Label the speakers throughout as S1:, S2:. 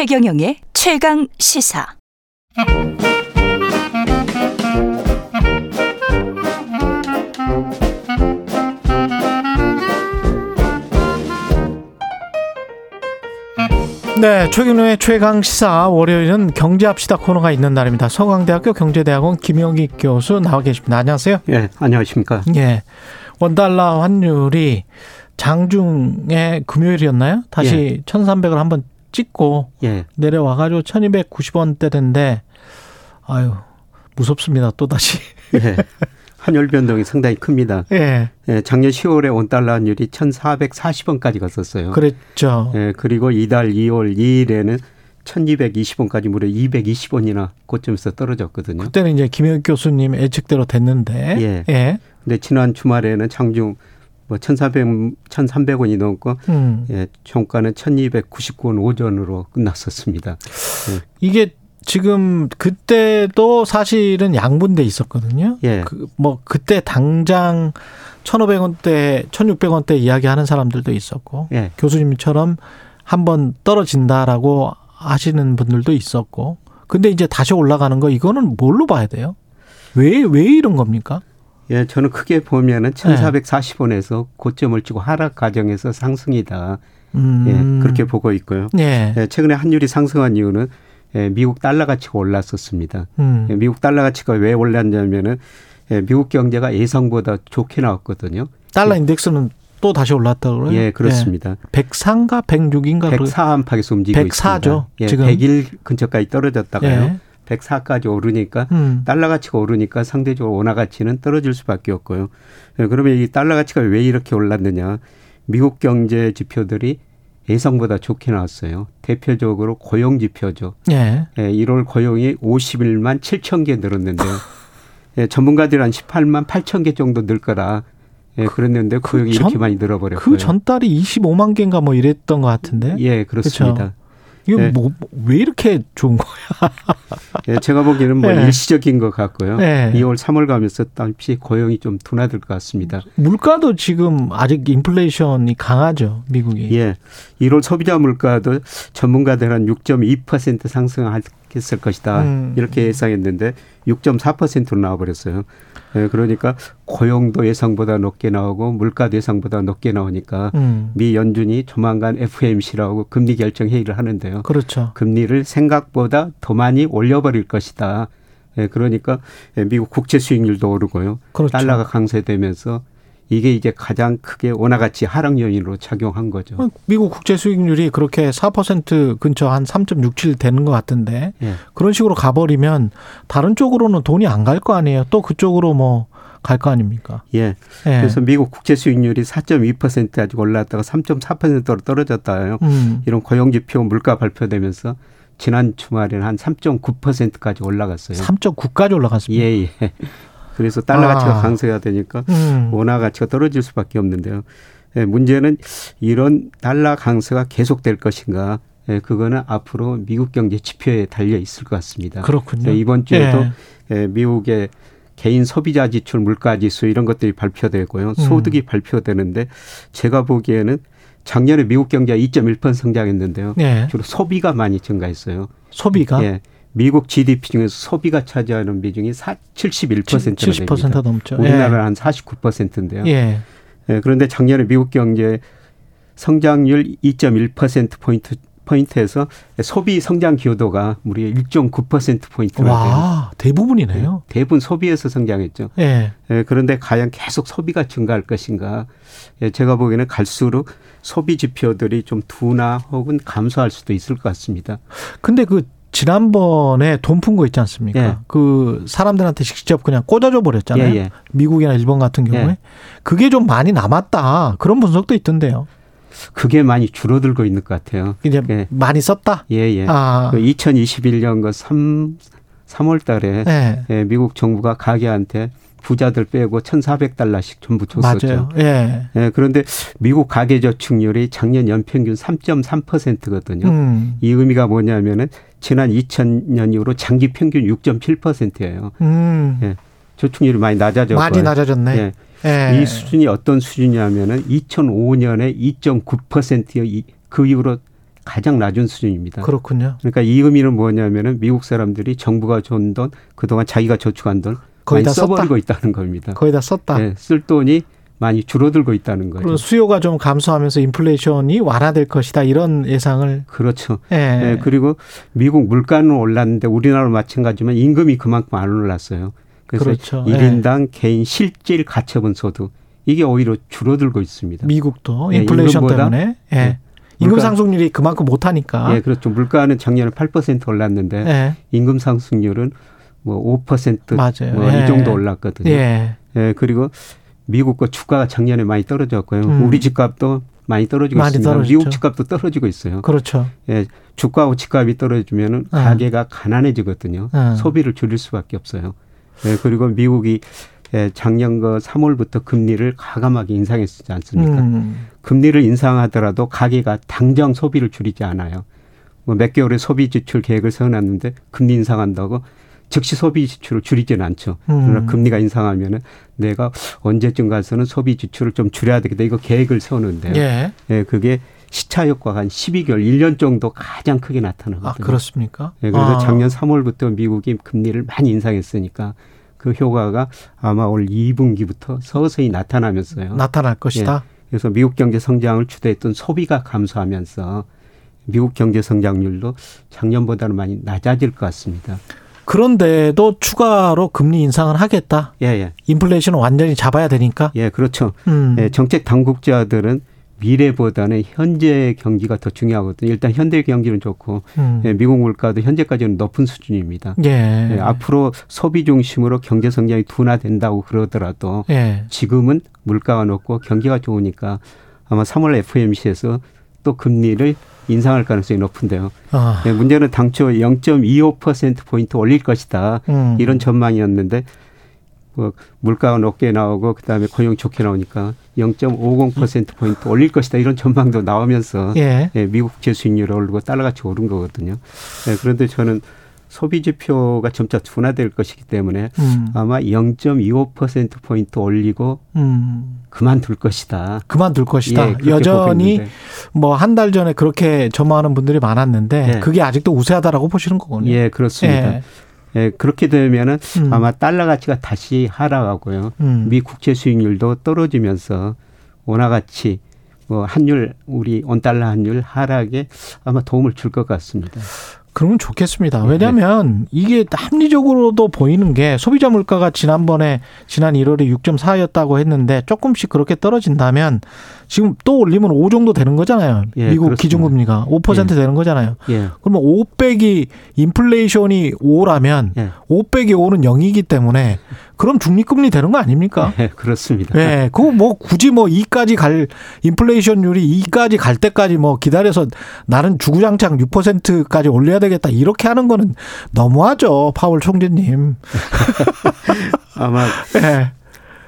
S1: 최경영의 최강 시사.
S2: 네, 최근의 최강 시사 월요일은 경제합시다 코너가 있는 날입니다. 서강대학교 경제대학원 김영기 교수 나와 계십니다. 안녕하세요.
S3: 예, 안녕하십니까.
S2: 예, 원달러 환율이 장중에 금요일이었나요? 다시 예. 1,300을 한번 찍고 예. 내려와 가지고 1,290원대인데 아유 무섭습니다. 또 다시.
S3: 예. 환율 변동이 상당히 큽니다. 예. 예 작년 10월에 원달러 환율이 1,440원까지 갔었어요.
S2: 그랬죠.
S3: 예, 그리고 이달 2월 2일에는 1220원까지 무려 220원이나 고점에서 떨어졌거든요.
S2: 그때는 이제 김영 교수님 예측대로 됐는데.
S3: 예. 예. 근데 지난 주말에는 장중 뭐 1,400, 1,300원이 넘고 음. 예, 종가는 1,299원 오전으로 끝났었습니다.
S2: 예. 이게 지금 그때도 사실은 양분돼 있었거든요. 예. 그, 뭐 그때 당장 1,500원대, 1,600원대 이야기하는 사람들도 있었고 예. 교수님처럼 한번 떨어진다라고 하시는 분들도 있었고. 근데 이제 다시 올라가는 거 이거는 뭘로 봐야 돼요? 왜 왜 이런 겁니까?
S3: 예, 저는 크게 보면은 1,440원에서 고점을 치고 하락 과정에서 상승이다. 음. 예, 그렇게 보고 있고요. 예. 예, 최근에 환율이 상승한 이유는 예, 미국 달러 가치가 올랐었습니다. 음. 예, 미국 달러 가치가 왜 올랐냐면은 예, 미국 경제가 예상보다 좋게 나왔거든요.
S2: 달러 인덱스는 또 다시 올랐다고요?
S3: 예, 그렇습니다.
S2: 예. 104인가 106인가
S3: 104 안팎에서 움직이고 104죠, 있습니다. 예, 지금 100일 근처까지 떨어졌다가요. 예. 104까지 오르니까 음. 달러 가치가 오르니까 상대적으로 원화 가치는 떨어질 수밖에 없고요. 예, 그러면 이 달러 가치가 왜 이렇게 올랐느냐? 미국 경제 지표들이 예상보다 좋게 나왔어요. 대표적으로 고용 지표죠. 예. 예 1월 고용이 51만 7천 개 늘었는데요. 예, 전문가들 한 18만 8천 개 정도 늘 거라 예, 그랬는데 그 고용이 그 전, 이렇게 많이 늘어버렸고요.
S2: 그 전달이 25만 개인가 뭐 이랬던 것 같은데.
S3: 예, 그렇습니다.
S2: 이거 네. 뭐왜 이렇게 좋은 거야?
S3: 네, 제가 보기에는 뭐 네. 일시적인 것 같고요. 네. 2월, 3월 가면서 다시 고용이 좀 둔화될 것 같습니다.
S2: 물가도 지금 아직 인플레이션이 강하죠, 미국이.
S3: 예. 1월 소비자 물가도 전문가들 한 6.2% 상승 했을 것이다. 음. 이렇게 예상했는데 6.4%로 나와버렸어요. 예, 그러니까 고용도 예상보다 높게 나오고 물가도 예상보다 높게 나오니까 음. 미 연준이 조만간 FOMC라고 금리 결정 회의를 하는데요.
S2: 그렇죠.
S3: 금리를 생각보다 더 많이 올려버릴 것이다. 예, 그러니까 미국 국채 수익률도 오르고요. 그렇죠. 달러가 강세되면서 이게 이제 가장 크게 원화 가치 하락 요인으로 작용한 거죠. 어,
S2: 미국 국제 수익률이 그렇게 4% 근처 한 3.67 되는 것 같은데 예. 그런 식으로 가버리면 다른 쪽으로는 돈이 안 갈 거 아니에요. 또 그쪽으로 뭐 갈 거 아닙니까?
S3: 예. 예. 그래서 미국 국제 수익률이 4.2% 아직 올랐다가 3.4%로 떨어졌다요. 음. 이런 고용 지표 물가 발표되면서 지난 주말에는 한 3.9%까지 올라갔어요.
S2: 3.9까지 올라갔습니다.
S3: 예, 예. 그래서 달러 아. 가치가 강세가 되니까 음. 원화 가치가 떨어질 수밖에 없는데요. 예, 문제는 이런 달러 강세가 계속될 것인가? 예, 그거는 앞으로 미국 경제 지표에 달려 있을 것 같습니다.
S2: 그렇군요.
S3: 이번 주에도 예. 예, 미국의 개인 소비자 지출 물가 지수 이런 것들이 발표되고요. 음. 소득이 음. 발표되는데 제가 보기에는 작년에 미국 경제가 2.1% 성장했는데요. 예. 주로 소비가 많이 증가했어요.
S2: 소비가?
S3: 예. 미국 GDP 중에서 소비가 차지하는 비중이 71%나 70%
S2: 넘죠.
S3: 우리나라는 예. 한 49%인데요. 예. 예. 그런데 작년에 미국 경제 성장률 2.1% 포인트 포인트에서 소비 성장 기여도가 무려 1.9% 포인트나
S2: 와, 대부분이네요.
S3: 예, 대부분 소비에서 성장했죠. 예. 예. 그런데 과연 계속 소비가 증가할 것인가? 예, 제가 보기에는 갈수록 소비 지표들이 좀 둔화 혹은 감소할 수도 있을 것 같습니다.
S2: 근데 그 지난번에 돈 푼 거 있지 않습니까? 예. 그 사람들한테 직접 그냥 꽂아줘 버렸잖아요. 예, 예. 미국이나 일본 같은 경우에 예. 그게 좀 많이 남았다 그런 분석도 있던데요.
S3: 그게 많이 줄어들고 있는 것 같아요.
S2: 이제 예. 많이 썼다.
S3: 예, 예. 아. 그 2021년 그 3, 3월 달에 예. 예, 미국 정부가 가게한테 부자들 빼고 1,400달러씩 전부 줬었죠.
S2: 맞아요. 예.
S3: 예. 그런데 미국 가계 저축률이 작년 연평균 3.3%거든요. 음. 이 의미가 뭐냐면은 지난 2000년 이후로 장기 평균 6.7%예요. 음. 예. 저축률이 많이 낮아졌고
S2: 많이 낮아졌네. 예.
S3: 예. 이 수준이 어떤 수준이냐면은 2005년에 2.9%그 이후로 가장 낮은 수준입니다.
S2: 그렇군요.
S3: 그러니까 이 의미는 뭐냐면은 미국 사람들이 정부가 준 돈, 그동안 자기가 저축한 돈 거의 다 써버리고 썼다. 있다는 겁니다.
S2: 거의 다 썼다. 네,
S3: 쓸 돈이 많이 줄어들고 있다는 거죠.
S2: 수요가 좀 감소하면서 인플레이션이 완화될 것이다 이런 예상을
S3: 그렇죠. 예. 네, 그리고 미국 물가는 올랐는데 우리나라로 마찬가지지만 임금이 그만큼 안 올랐어요. 그래서 그렇죠. 1인당 예. 개인 실질 가처분 소득 이게 오히려 줄어들고 있습니다.
S2: 미국도 예, 인플레이션 예, 때문에 예. 예. 임금 상승률이 그만큼 못하니까.
S3: 예, 그렇죠. 물가는 작년에 8% 올랐는데 예. 임금 상승률은 뭐5% 맞아요. 뭐이 예. 정도 올랐거든요. 예. 예. 그리고 미국과 주가가 작년에 많이 떨어졌고요. 음. 우리 집값도 많이 떨어지고 많이 있습니다. 떨어졌죠. 미국 집값도 떨어지고 있어요.
S2: 그렇죠.
S3: 예, 주가하고 집값이 떨어지면은 어. 가게가 가난해지거든요. 어. 소비를 줄일 수밖에 없어요. 예, 그리고 미국이 예, 작년 그 3월부터 금리를 가감하게 인상했지 않습니까? 음. 금리를 인상하더라도 가게가 당장 소비를 줄이지 않아요. 뭐 몇 개월의 소비 지출 계획을 세워놨는데 금리 인상한다고 즉시 소비 지출을 줄이지는 않죠. 그러나 음. 금리가 인상하면은 내가 언제쯤 가서는 소비 지출을 좀 줄여야 되겠다. 이거 계획을 세우는데요. 예. 예 그게 시차 효과가 한 12개월, 1년 정도 가장 크게 나타나거든요. 아,
S2: 그렇습니까?
S3: 예, 그래서 아. 작년 3월부터 미국이 금리를 많이 인상했으니까 그 효과가 아마 올 2분기부터 서서히 나타나면서요.
S2: 나타날 것이다. 예,
S3: 그래서 미국 경제 성장을 주도했던 소비가 감소하면서 미국 경제 성장률도 작년보다는 많이 낮아질 것 같습니다.
S2: 그런데도 추가로 금리 인상을 하겠다. 예, 예. 인플레이션을 완전히 잡아야 되니까.
S3: 예, 그렇죠. 음. 예, 정책 당국자들은 미래보다는 현재 경기가 더 중요하거든요. 일단 현대 경기는 좋고 음. 예, 미국 물가도 현재까지는 높은 수준입니다. 예. 예, 앞으로 소비 중심으로 경제 성장이 둔화된다고 그러더라도 예. 지금은 물가가 높고 경기가 좋으니까 아마 3월 FMC에서 또 금리를 인상할 가능성이 높은데요. 아. 네, 문제는 당초 0.25% 포인트 올릴 것이다 음. 이런 전망이었는데 뭐 물가가 높게 나오고 그다음에 고용 좋게 나오니까 0.50% 포인트 올릴 것이다 이런 전망도 나오면서 예. 예, 미국 재수익률이 오르고 달러같이 오른 거거든요. 예, 그런데 저는 소비 지표가 점차 둔화될 것이기 때문에 음. 아마 0.25% 포인트 올리고 음. 그만둘 것이다.
S2: 그만둘 것이다. 예, 여전히 뭐 한 달 전에 그렇게 전망하는 분들이 많았는데 예. 그게 아직도 우세하다라고 보시는 거군요.
S3: 예, 그렇습니다. 예. 예, 그렇게 되면은 음. 아마 달러 가치가 다시 하락하고요. 음. 미 국채 수익률도 떨어지면서 원화 가치 뭐 환율 우리 원 달러 환율 하락에 아마 도움을 줄 것 같습니다.
S2: 그러면 좋겠습니다. 왜냐하면 이게 합리적으로도 보이는 게 소비자 물가가 지난번에 지난 1월에 6.4였다고 했는데 조금씩 그렇게 떨어진다면 지금 또 올리면 5 정도 되는 거잖아요. 예, 미국 그렇습니다. 기준금리가 5% 예. 되는 거잖아요. 예. 그러면 5 빼기 인플레이션이 5라면 예. 5 빼기 5는 0이기 때문에 그럼 중립금리 되는 거 아닙니까?
S3: 네, 그렇습니다.
S2: 네, 그거 뭐 굳이 뭐 2까지 갈 인플레이션율이 2까지 갈 때까지 뭐 기다려서 나는 주구장창 6%까지 올려야 되겠다 이렇게 하는 거는 너무하죠, 파월 총재님.
S3: 아마 네.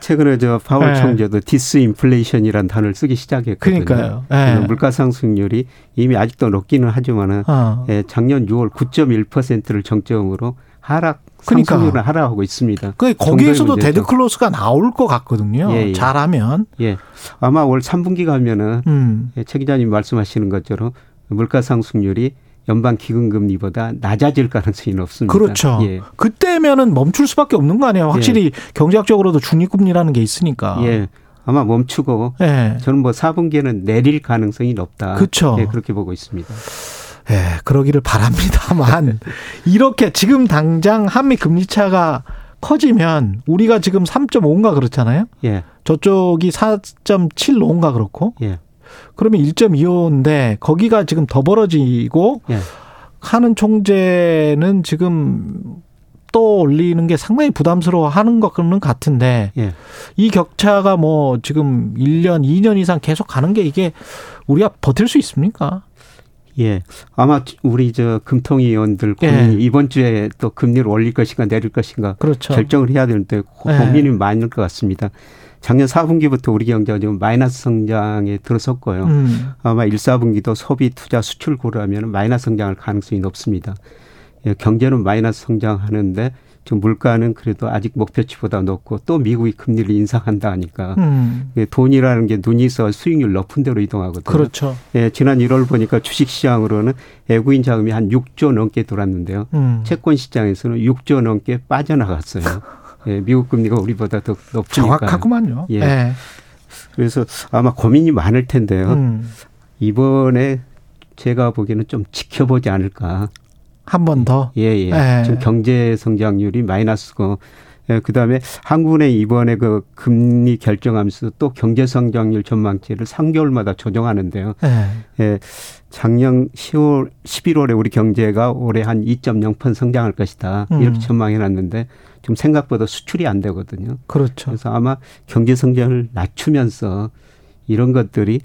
S3: 최근에 저 파월 네. 총재도 디스인플레이션이라는 단어를 쓰기 시작했거든요. 그러니까요. 네. 물가 상승률이 이미 아직도 높기는 하지만은 어. 예, 작년 6월 9.1%를 정점으로 하락 그러니까. 상승률을 하락하고 있습니다.
S2: 그 거기에서도 데드 크로스가 나올 것 같거든요. 예, 예. 잘하면.
S3: 예. 아마 올 3분기 가면은 음. 예, 최 기자님 말씀하시는 것처럼 물가 상승률이 연방 기금금리보다 낮아질 가능성이 높습니다.
S2: 그렇죠. 예. 그때면은 멈출 수밖에 없는 거 아니에요. 확실히 예. 경제학적으로도 중립금리라는 게 있으니까.
S3: 예. 아마 멈추고 예. 저는 뭐 4분기에는 내릴 가능성이 높다. 그렇죠. 예, 그렇게 보고 있습니다.
S2: 예, 그러기를 바랍니다만 이렇게 지금 당장 한미 금리 차가 커지면 우리가 지금 3.5인가 그렇잖아요. 예. 저쪽이 4.75인가 그렇고. 예. 그러면 1.25인데 거기가 지금 더 벌어지고 예. 하는 총재는 지금 또 올리는 게 상당히 부담스러워 하는 것은 같은데 예. 이 격차가 뭐 지금 1년, 2년 이상 계속 가는 게 이게 우리가 버틸 수 있습니까?
S3: 예. 아마 우리 저 금통위 의원들 고민이 예. 이번 주에 또 금리를 올릴 것인가 내릴 것인가 그렇죠. 결정을 해야 되는데 고민이 예. 많을 것 같습니다. 작년 4분기부터 우리 경제가 지금 마이너스 성장에 들어섰고요. 음. 아마 1, 4분기도 소비, 투자, 수출 고려하면 마이너스 성장할 가능성이 높습니다. 예, 경제는 마이너스 성장하는데 좀 물가는 그래도 아직 목표치보다 높고 또 미국이 금리를 인상한다 하니까 음. 예, 돈이라는 게 눈이 있어 수익률 높은 데로 이동하거든요.
S2: 그렇죠.
S3: 예, 지난 1월 보니까 주식 시장으로는 외국인 자금이 한 6조 넘게 돌았는데요. 음. 채권 시장에서는 6조 넘게 빠져나갔어요. 예, 미국 금리가 우리보다 더 높으니까.
S2: 정확하구만요.
S3: 예. 예. 그래서 아마 고민이 많을 텐데요. 음. 이번에 제가 보기에는 좀 지켜보지 않을까.
S2: 한 번 더?
S3: 예, 예. 예. 지금 경제 성장률이 마이너스고, 예, 그 다음에 한국은행 이번에 그 금리 결정하면서 또 경제 성장률 전망치를 3개월마다 조정하는데요. 예. 예. 작년 10월, 11월에 우리 경제가 올해 한 2.0% 성장할 것이다. 이렇게 음. 전망해 놨는데 지금 생각보다 수출이 안 되거든요.
S2: 그렇죠.
S3: 그래서 아마 경제 성장을 낮추면서 이런 것들이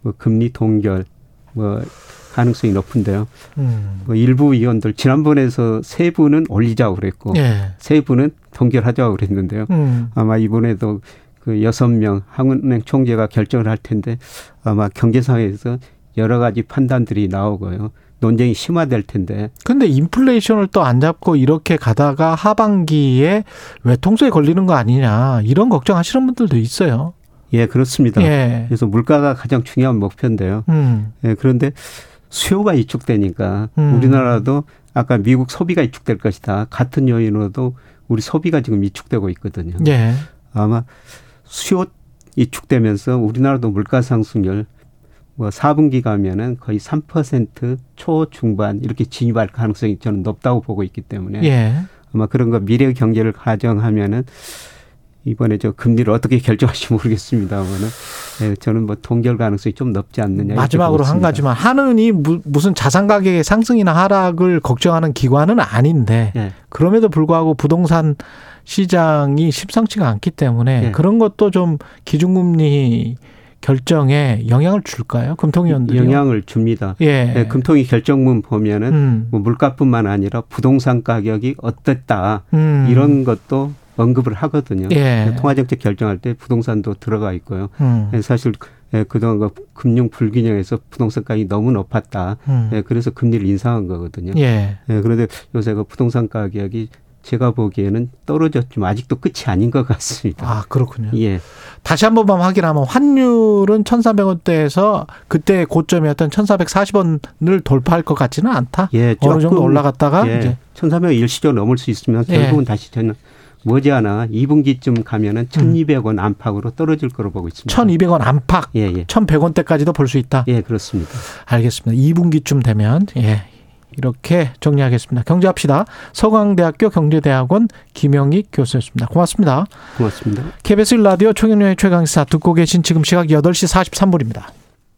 S3: 뭐 금리 동결 뭐 가능성이 높은데요. 음. 뭐 일부 위원들 지난번에서 세 분은 올리자고 그랬고 예. 세 분은 동결하자고 그랬는데요. 음. 아마 이번에도 그 여섯 명 한국은행 총재가 결정을 할 텐데 아마 경제상에서 여러 가지 판단들이 나오고요. 논쟁이 심화될 텐데.
S2: 근데 인플레이션을 또 안 잡고 이렇게 가다가 하반기에 외통수에 걸리는 거 아니냐 이런 걱정하시는 분들도 있어요.
S3: 예, 그렇습니다. 예. 그래서 물가가 가장 중요한 목표인데요. 음. 예, 그런데 수요가 위축되니까 음. 우리나라도 아까 미국 소비가 위축될 것이다. 같은 요인으로도 우리 소비가 지금 위축되고 있거든요. 예. 아마 수요 위축되면서 우리나라도 물가 상승률 뭐 4분기 가면은 거의 3% 초중반 이렇게 진입할 가능성이 저는 높다고 보고 있기 때문에 예. 아마 그런 거 미래 경제를 가정하면은 이번에 저 금리를 어떻게 결정할지 모르겠습니다만은 예, 저는 뭐 동결 가능성이 좀 높지 않느냐.
S2: 마지막으로 한 가지만 하느니 무슨 자산 가격의 상승이나 하락을 걱정하는 기관은 아닌데 예. 그럼에도 불구하고 부동산 시장이 심상치가 않기 때문에 예. 그런 것도 좀 기준금리 결정에 영향을 줄까요? 금통위원들이
S3: 영향을 줍니다. 예. 네, 금통위 결정문 보면은 음. 뭐 물가뿐만 아니라 부동산 가격이 어땠다 음. 이런 것도 언급을 하거든요. 예. 통화정책 결정할 때 부동산도 들어가 있고요. 음. 네, 사실 예, 그동안 그 금융 불균형에서 부동산 가격이 너무 높았다. 음. 예, 그래서 금리를 인상한 거거든요. 예. 예, 그런데 요새 그 부동산 가격이 제가 보기에는 떨어졌지만 아직도 끝이 아닌 것 같습니다.
S2: 아, 그렇군요. 예. 다시 한 번만 확인하면 환율은 1,400원대에서 그때 고점이었던 1,440원을 돌파할 것 같지는 않다. 예, 어느 정도 올라갔다가
S3: 예, 이제 1,400원 일시적으로 넘을 수 있으면 예. 결국은 예. 다시 저는 머지않아 2분기쯤 가면은 1,200원 안팎으로 떨어질 거로 보고 있습니다.
S2: 1,200원 안팎. 예, 예. 1,100원대까지도 볼 수 있다.
S3: 예, 그렇습니다.
S2: 알겠습니다. 2분기쯤 되면 예, 이렇게 정리하겠습니다. 경제합시다. 서강대학교 경제대학원 김영익 교수였습니다. 고맙습니다.
S3: 고맙습니다.
S2: KBS 라디오 총연의 최강시사 듣고 계신 지금 시각 8시 43분입니다.